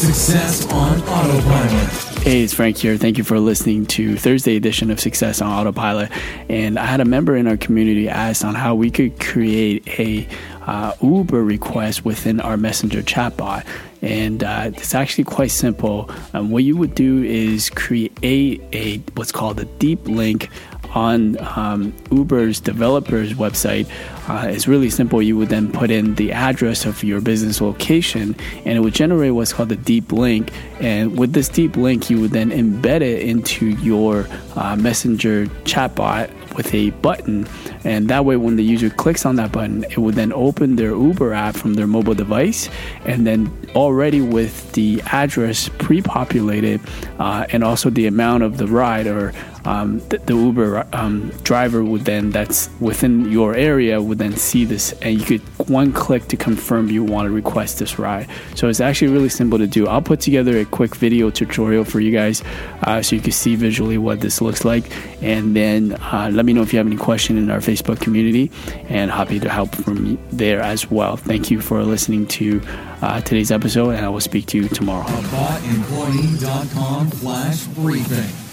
Success on Autopilot. Hey, it's Frank here. Thank you for listening to Thursday edition of Success on Autopilot. And I had a member in our community ask on how we could create a uh, Uber request within our Messenger chatbot. And uh, it's actually quite simple. Um, what you would do is create a what's called a deep link on um, Uber's developers website. Uh, it's really simple. You would then put in the address of your business location and it would generate what's called a deep link. And with this deep link, you would then embed it into your uh, Messenger chatbot with a button. And that way, when the user clicks on that button, it would then open their Uber app from their mobile device. And then, already with the address pre populated uh, and also the amount of the ride or um, the, the, Uber um, driver would then, that's within your area, would then see this and you could one click to confirm you want to request this ride. So it's actually really simple to do. I'll put together a quick video tutorial for you guys uh, so you can see visually what this looks like. And then uh, let me know if you have any question in our Facebook community and happy to help from there as well. Thank you for listening to uh, today's episode and I will speak to you tomorrow. AboutEmployee.com slash briefing.